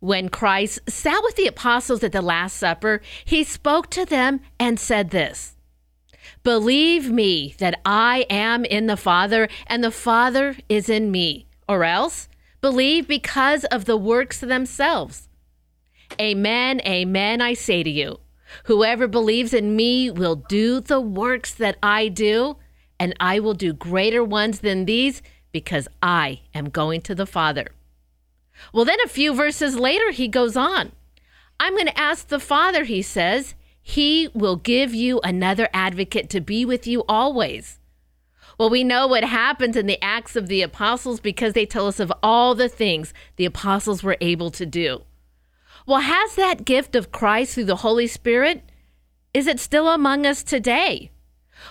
When Christ sat with the apostles at the Last Supper, he spoke to them and said this Believe me that I am in the Father and the Father is in me, or else believe because of the works themselves. Amen, amen, I say to you. Whoever believes in me will do the works that I do, and I will do greater ones than these because I am going to the Father. Well, then a few verses later, he goes on. I'm going to ask the Father, he says, he will give you another advocate to be with you always. Well, we know what happens in the Acts of the Apostles because they tell us of all the things the apostles were able to do. Well, has that gift of Christ through the Holy Spirit? Is it still among us today?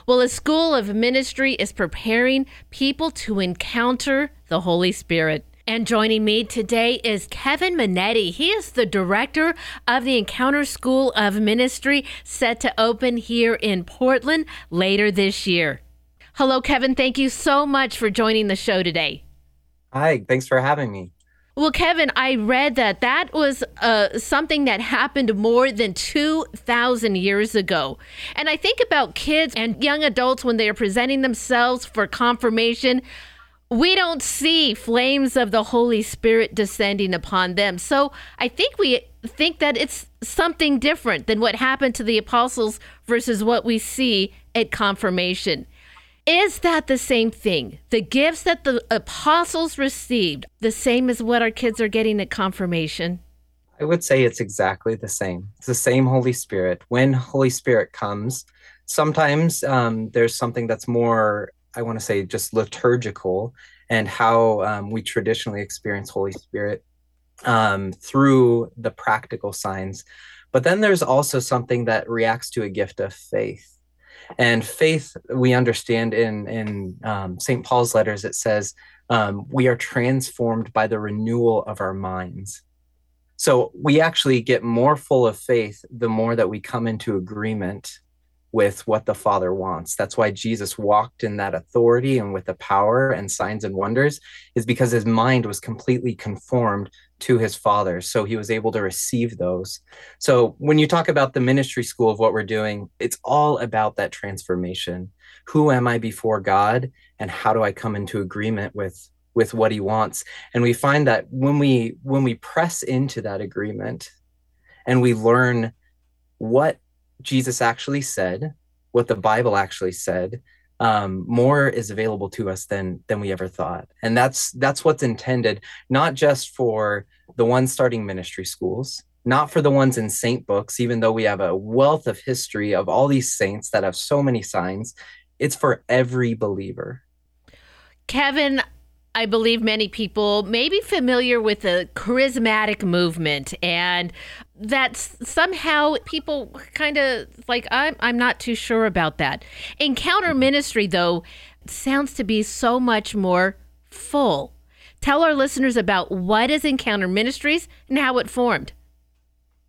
Well, a school of ministry is preparing people to encounter the Holy Spirit. And joining me today is Kevin Monette. He is the director of the Encounter School of Ministry, set to open here in Portland later this year. Hello, Kevin. Thank you so much for joining the show today. Hi, thanks for having me. Well, Kevin, I read that that was uh, something that happened more than 2,000 years ago. And I think about kids and young adults when they are presenting themselves for confirmation we don't see flames of the Holy Spirit descending upon them. So I think we think that it's something different than what happened to the apostles versus what we see at confirmation. Is that the same thing? The gifts that the apostles received, the same as what our kids are getting at confirmation? I would say it's exactly the same. It's the same Holy Spirit. When Holy Spirit comes, sometimes um, there's something that's more I want to say just liturgical and how um, we traditionally experience Holy Spirit um, through the practical signs. But then there's also something that reacts to a gift of faith. And faith, we understand in in um, St. Paul's letters, it says um, we are transformed by the renewal of our minds. So we actually get more full of faith the more that we come into agreement with what the Father wants. That's why Jesus walked in that authority and with the power and signs and wonders, is because his mind was completely conformed to his Father. So he was able to receive those. So when you talk about the ministry school of what we're doing, it's all about that transformation. Who am I before God? And how do I come into agreement with? with what he wants and we find that when we when we press into that agreement and we learn what Jesus actually said, what the Bible actually said, um, more is available to us than than we ever thought, and that's that's what's intended, not just for the ones starting ministry schools, not for the ones in saint books, even though we have a wealth of history of all these saints that have so many signs. It's for every believer. Kevin, I believe many people may be familiar with the charismatic movement and that's somehow people kind of like I'm I'm not too sure about that. Encounter mm-hmm. ministry though sounds to be so much more full. Tell our listeners about what is Encounter Ministries and how it formed.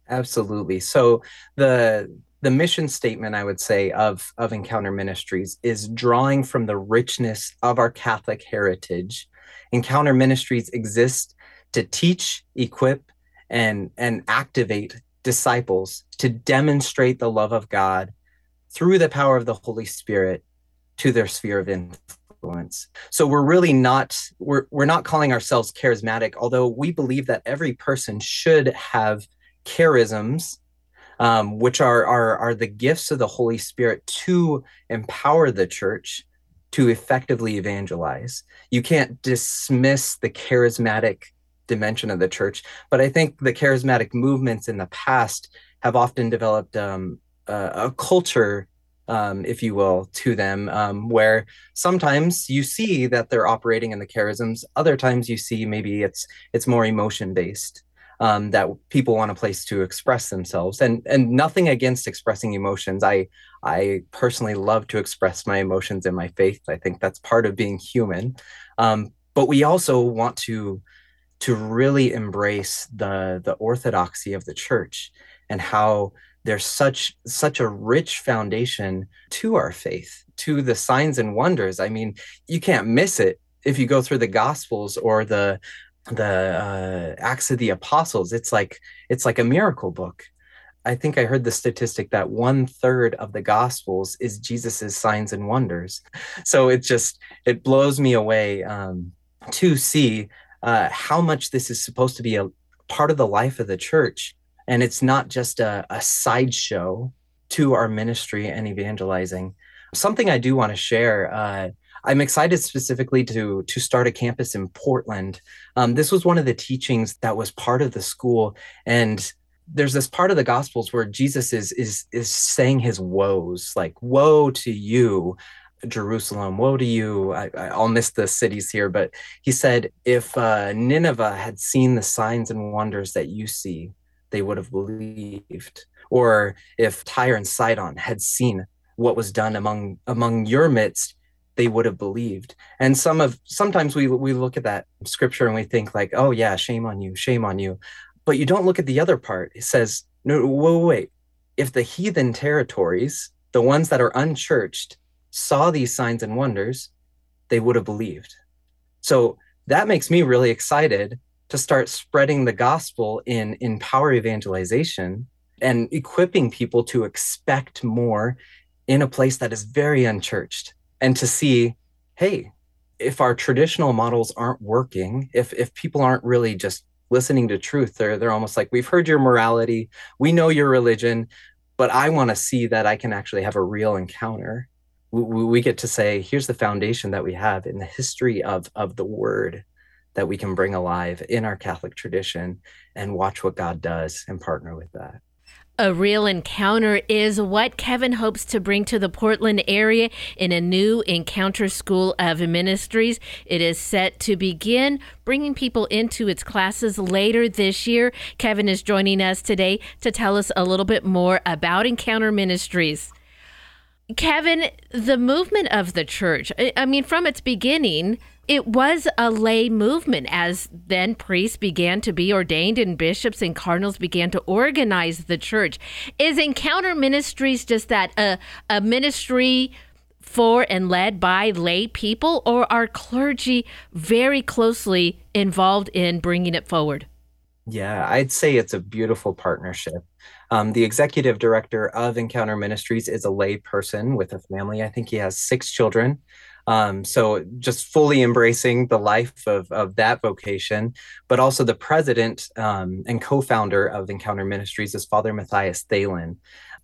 Absolutely. So the the mission statement I would say of of Encounter Ministries is drawing from the richness of our Catholic heritage Encounter Ministries exist to teach, equip, and, and activate disciples to demonstrate the love of God through the power of the Holy Spirit to their sphere of influence. So we're really not we're we're not calling ourselves charismatic, although we believe that every person should have charisms, um, which are, are are the gifts of the Holy Spirit to empower the church to effectively evangelize. You can't dismiss the charismatic dimension of the church, but I think the charismatic movements in the past have often developed um, a, a, culture, um, if you will, to them, um, where sometimes you see that they're operating in the charisms, other times you see maybe it's it's more emotion based um, that people want a place to express themselves. And and nothing against expressing emotions. I i personally love to express my emotions in my faith. I think that's part of being human. Um, but we also want to to really embrace the the orthodoxy of the church and how there's such such a rich foundation to our faith to the signs and wonders i mean you can't miss it if you go through the gospels or the the uh, Acts of the Apostles, it's like it's like a miracle book. I think I heard the statistic that one third of the Gospels is Jesus's signs and wonders. So it just it blows me away um, to see uh, how much this is supposed to be a part of the life of the church, and it's not just a, a sideshow to our ministry and evangelizing. Something I do want to share. Uh, I'm excited specifically to to start a campus in Portland. Um, this was one of the teachings that was part of the school, and there's this part of the Gospels where Jesus is is is saying his woes, like "Woe to you, Jerusalem! Woe to you!" I, will miss the cities here, but he said, "If uh, Nineveh had seen the signs and wonders that you see, they would have believed." Or if Tyre and Sidon had seen what was done among among your midst, they would have believed. And some of sometimes we we look at that scripture and we think like, oh yeah, shame on you, shame on you. But you don't look at the other part. It says, no, wait, wait. If the heathen territories, the ones that are unchurched, saw these signs and wonders, they would have believed. So that makes me really excited to start spreading the gospel in in power evangelization and equipping people to expect more in a place that is very unchurched and to see hey if our traditional models aren't working if if people aren't really just listening to truth they're they're almost like we've heard your morality we know your religion but i want to see that i can actually have a real encounter we, we get to say here's the foundation that we have in the history of of the word that we can bring alive in our catholic tradition and watch what god does and partner with that a real encounter is what Kevin hopes to bring to the Portland area in a new Encounter School of Ministries. It is set to begin bringing people into its classes later this year. Kevin is joining us today to tell us a little bit more about Encounter Ministries. Kevin, the movement of the church, I mean, from its beginning, it was a lay movement as then priests began to be ordained and bishops and cardinals began to organize the church. Is Encounter Ministries just that a, a ministry for and led by lay people, or are clergy very closely involved in bringing it forward? Yeah, I'd say it's a beautiful partnership. Um, the executive director of Encounter Ministries is a lay person with a family. I think he has six children. Um, so just fully embracing the life of, of that vocation, but also the president um, and co-founder of Encounter Ministries is Father Mathias Thelen.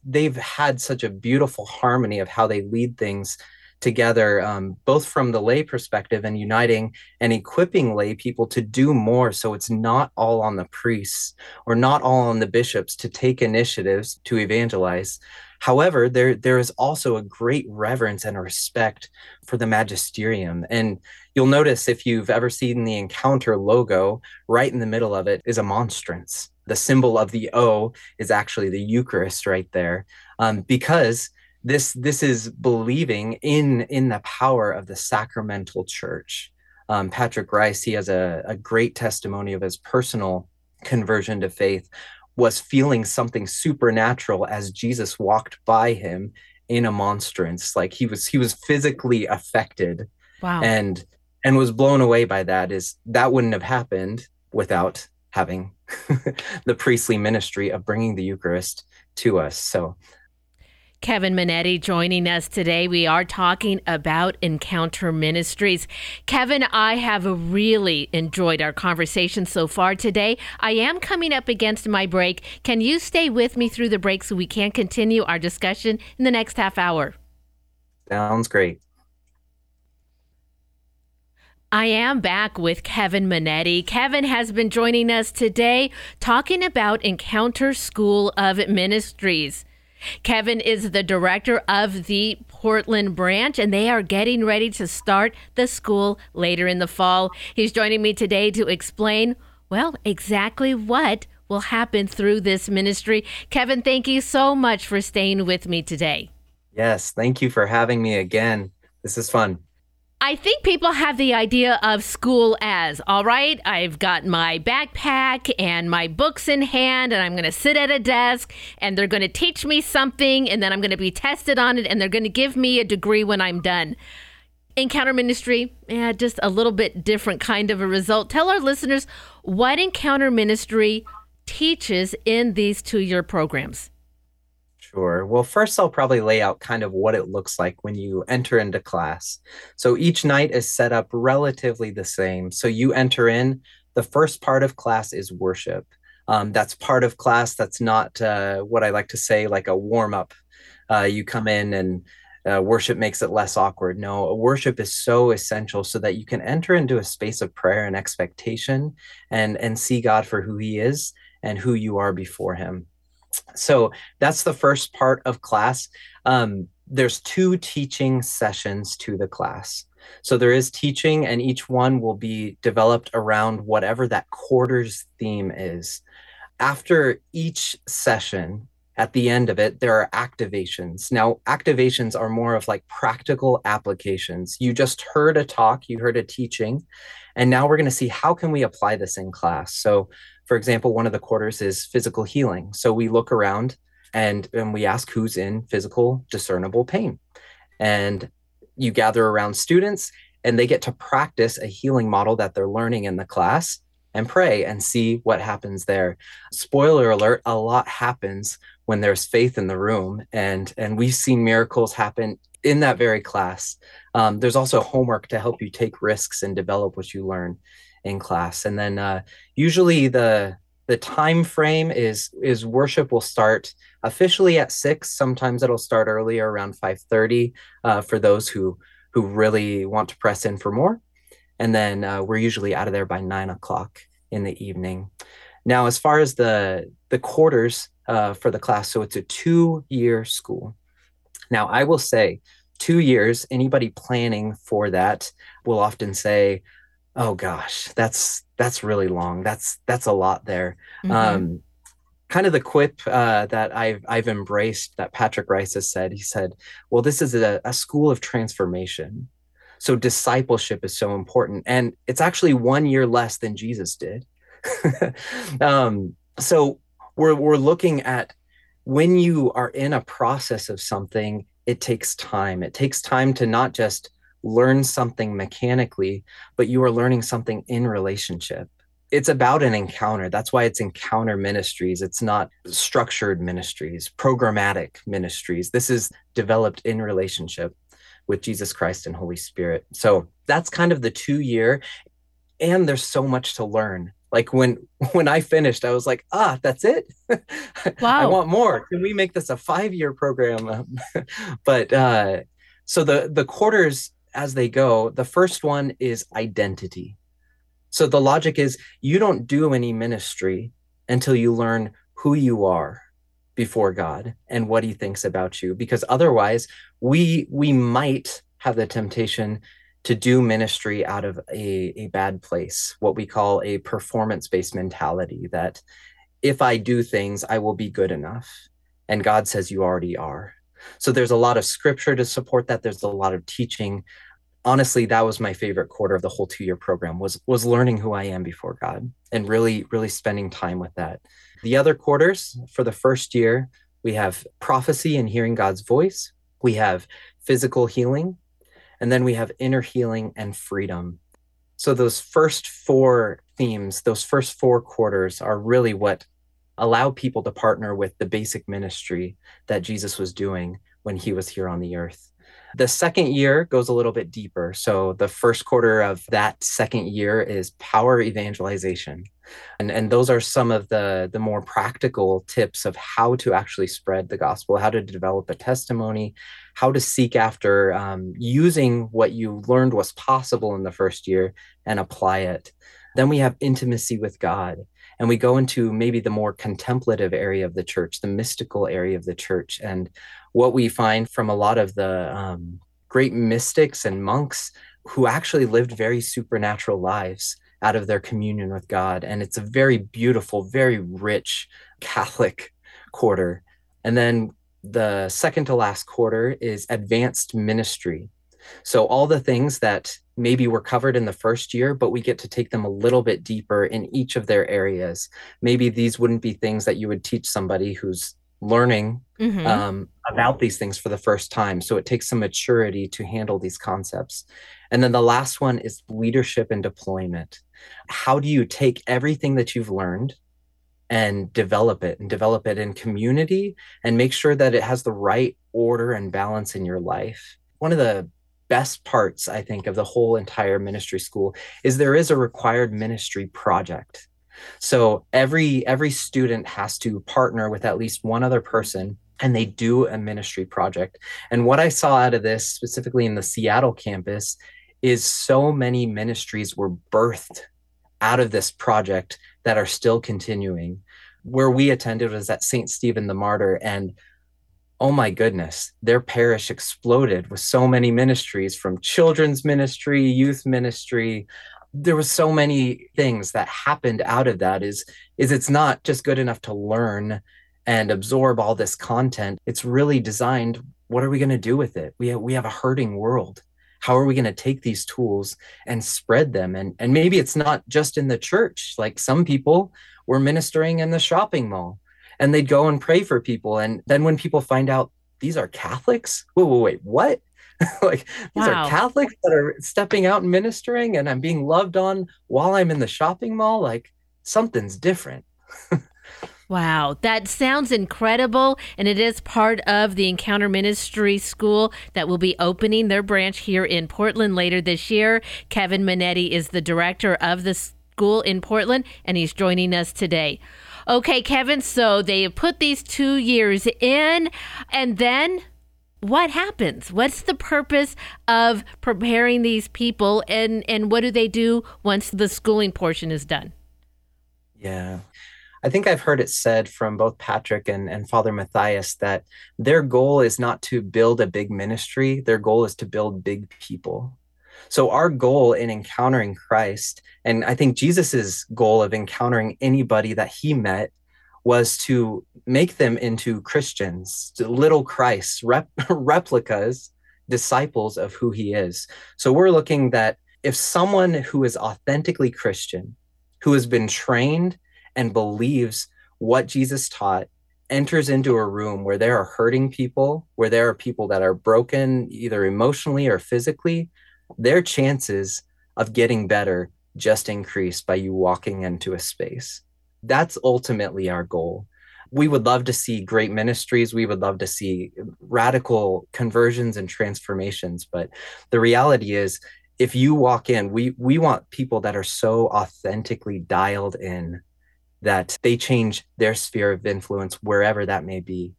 They've had such a beautiful harmony of how they lead things together, um, both from the lay perspective and uniting and equipping lay people to do more. So it's not all on the priests or not all on the bishops to take initiatives to evangelize, However, there there is also a great reverence and respect for the magisterium. And you'll notice if you've ever seen the encounter logo, right in the middle of it is a monstrance. The symbol of the O is actually the Eucharist right there, um, because this this is believing in in the power of the sacramental church. Um, Patrick Reis, he has a, a great testimony of his personal conversion to faith was feeling something supernatural as Jesus walked by him in a monstrance. Like he was he was physically affected wow. and and was blown away by that is that wouldn't have happened without having the priestly ministry of bringing the eucharist to us. So Kevin Monette joining us today. We are talking about Encounter Ministries. Kevin, I have really enjoyed our conversation so far today. I am coming up against my break. Can you stay with me through the break so we can continue our discussion in the next half hour? Sounds great. I am back with Kevin Manetti. Kevin has been joining us today talking about Encounter School of Ministries. Kevin is the director of the Portland branch, and they are getting ready to start the school later in the fall. He's joining me today to explain, well, exactly what will happen through this ministry. Kevin, thank you so much for staying with me today. Yes, thank you for having me again. This is fun. I think people have the idea of school as all right, I've got my backpack and my books in hand, and I'm going to sit at a desk and they're going to teach me something, and then I'm going to be tested on it, and they're going to give me a degree when I'm done. Encounter Ministry, yeah, just a little bit different kind of a result. Tell our listeners what Encounter Ministry teaches in these two year programs. Sure. Well, first, I'll probably lay out kind of what it looks like when you enter into class. So each night is set up relatively the same. So you enter in, the first part of class is worship. Um, that's part of class. That's not uh, what I like to say, like a warm up. Uh, you come in and uh, worship makes it less awkward. No, worship is so essential so that you can enter into a space of prayer and expectation and and see God for who He is and who you are before Him. So that's the first part of class. Um, there's two teaching sessions to the class. So there is teaching, and each one will be developed around whatever that quarter's theme is. After each session, at the end of it, there are activations. Now, activations are more of like practical applications. You just heard a talk, you heard a teaching, and now we're going to see how can we apply this in class. So, for example, one of the quarters is physical healing. So we look around and, and we ask who's in physical discernible pain. And you gather around students and they get to practice a healing model that they're learning in the class and pray and see what happens there. Spoiler alert, a lot happens when there's faith in the room and and we've seen miracles happen in that very class. Um, there's also homework to help you take risks and develop what you learn in class. And then uh, usually the the time frame is is worship will start officially at six. Sometimes it'll start earlier around five thirty uh, for those who who really want to press in for more. And then uh, we're usually out of there by nine o'clock in the evening. Now, as far as the the quarters uh, for the class, so it's a two year school. Now, I will say, two years. Anybody planning for that will often say, oh gosh that's that's really long that's that's a lot there mm-hmm. um kind of the quip uh, that I've I've embraced that Patrick Reis has said. He said, "Well, this is a, a school of transformation, so discipleship is so important, and it's actually one year less than Jesus did. um, so we're we're looking at when you are in a process of something, it takes time. It takes time to not just learn something mechanically, but you are learning something in relationship. It's about an encounter. That's why it's encounter ministries. It's not structured ministries, programmatic ministries. This is developed in relationship with Jesus Christ and Holy Spirit. So that's kind of the two year. And there's so much to learn like when when i finished i was like ah that's it wow. i want more can we make this a five year program but uh so the the quarters as they go. The first one is identity. So the logic is you don't do any ministry until you learn who you are before God and what he thinks about you because otherwise we we might have the temptation to do ministry out of a, a bad place, what we call a performance based mentality that if I do things, I will be good enough. And God says you already are. So there's a lot of scripture to support that. There's a lot of teaching. Honestly that was my favorite quarter of the whole two year program was was learning who i am before god and really really spending time with that. The other quarters for the first year we have prophecy and hearing god's voice. We have physical healing. And then we have inner healing and freedom. So those first four themes those first four quarters are really what allow people to partner with the basic ministry that jesus was doing when he was here on the earth the second year goes a little bit deeper. So the first quarter of that second year is power evangelization. And, and those are some of the, the more practical tips of how to actually spread the gospel, how to develop a testimony, how to seek after um, using what you learned was possible in the first year and apply it. Then we have intimacy with God and we go into maybe the more contemplative area of the church the mystical area of the church and what we find from a lot of the um, great mystics and monks who actually lived very supernatural lives out of their communion with God. And it's a very beautiful, very rich Catholic quarter. And then the second to last quarter is advanced ministry. So, all the things that maybe were covered in the first year, but we get to take them a little bit deeper in each of their areas. Maybe these wouldn't be things that you would teach somebody who's learning mm-hmm. um, about these things for the first time. So it takes some maturity to handle these concepts. And then the last one is leadership and deployment. How do you take everything that you've learned and develop it and develop it in community and make sure that it has the right order and balance in your life? One of the best parts, I think, of the whole entire ministry school is there is a required ministry project. So every every student has to partner with at least one other person and they do a ministry project. And what I saw out of this, specifically in the Seattle campus, is so many ministries were birthed out of this project that are still continuing. Where we attended was at St. Stephen the Martyr, and oh my goodness, their parish exploded with so many ministries from children's ministry, youth ministry. There was so many things that happened out of that. Is is it's not just good enough to learn and absorb all this content. It's really designed. What are we going to do with it? We have, we have a hurting world. How are we going to take these tools and spread them? And, and maybe it's not just in the church. Like some people were ministering in the shopping mall and they'd go and pray for people. And then when people find out these are Catholics, wait, wait, wait, what? like these wow. are Catholics that are stepping out and ministering and I'm being loved on while I'm in the shopping mall. Like something's different. Wow, that sounds incredible. And it is part of the Encounter Ministry School that will be opening their branch here in Portland later this year. Kevin Monette is the director of the school in Portland, and he's joining us today. Okay, Kevin, so they put these two years in, and then what happens? What's the purpose of preparing these people, and, and what do they do once the schooling portion is done? Yeah. I think I've heard it said from both Patrick and, and Father Mathias that their goal is not to build a big ministry, their goal is to build big people. So, our goal in encountering Christ, and I think Jesus's goal of encountering anybody that he met was to make them into Christians, little Christs, rep- replicas, disciples of who he is. So, we're looking that if someone who is authentically Christian, who has been trained and believes what Jesus taught enters into a room where there are hurting people, where there are people that are broken either emotionally or physically, their chances of getting better just increase by you walking into a space. That's ultimately our goal. We would love to see great ministries. We would love to see radical conversions and transformations. But the reality is, if you walk in, we, we want people that are so authentically dialed in that they change their sphere of influence wherever that may be.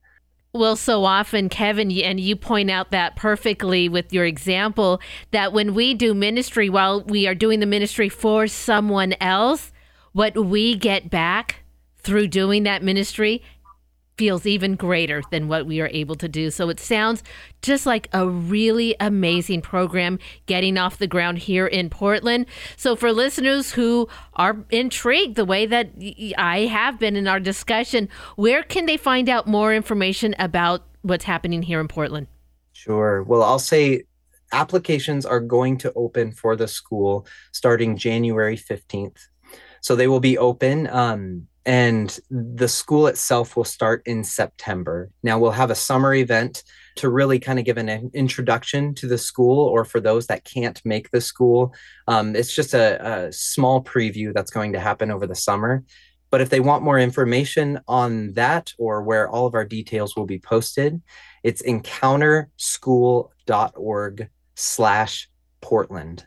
Well, so often, Kevin, and you point out that perfectly with your example that when we do ministry, while we are doing the ministry for someone else, what we get back through doing that ministry feels even greater than what we are able to do. So it sounds just like a really amazing program getting off the ground here in Portland. So for listeners who are intrigued the way that I have been in our discussion, where can they find out more information about what's happening here in Portland? Sure. Well, I'll say applications are going to open for the school starting January 15th. So they will be open. Um, and the school itself will start in September. Now, we'll have a summer event to really kind of give an introduction to the school, or for those that can't make the school, um, it's just a, a small preview that's going to happen over the summer. But if they want more information on that or where all of our details will be posted, it's encounterschool.org slash Portland.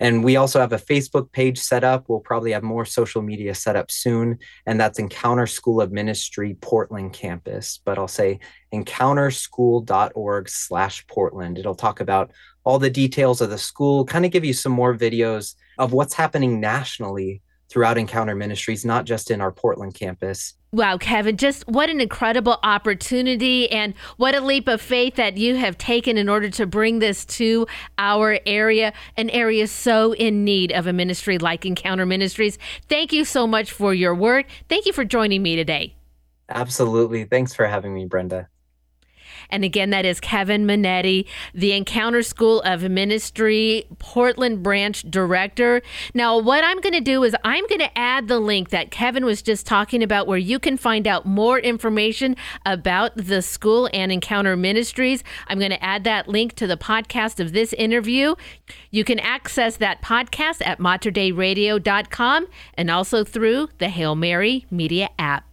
And we also have a Facebook page set up. We'll probably have more social media set up soon. And that's Encounter School of Ministry Portland campus. But I'll say encounterschool.org slash Portland. It'll talk about all the details of the school, kind of give you some more videos of what's happening nationally throughout Encounter Ministries, not just in our Portland campus. Wow, Kevin, just what an incredible opportunity and what a leap of faith that you have taken in order to bring this to our area, an area so in need of a ministry like Encounter Ministries. Thank you so much for your work. Thank you for joining me today. Absolutely. Thanks for having me, Brenda. And again, that is Kevin Monette, the Encounter School of Ministry Portland branch director. Now, what I'm going to do is I'm going to add the link that Kevin was just talking about where you can find out more information about the school and Encounter Ministries. I'm going to add that link to the podcast of this interview. You can access that podcast at materdeiradio.com and also through the Hail Mary Media app.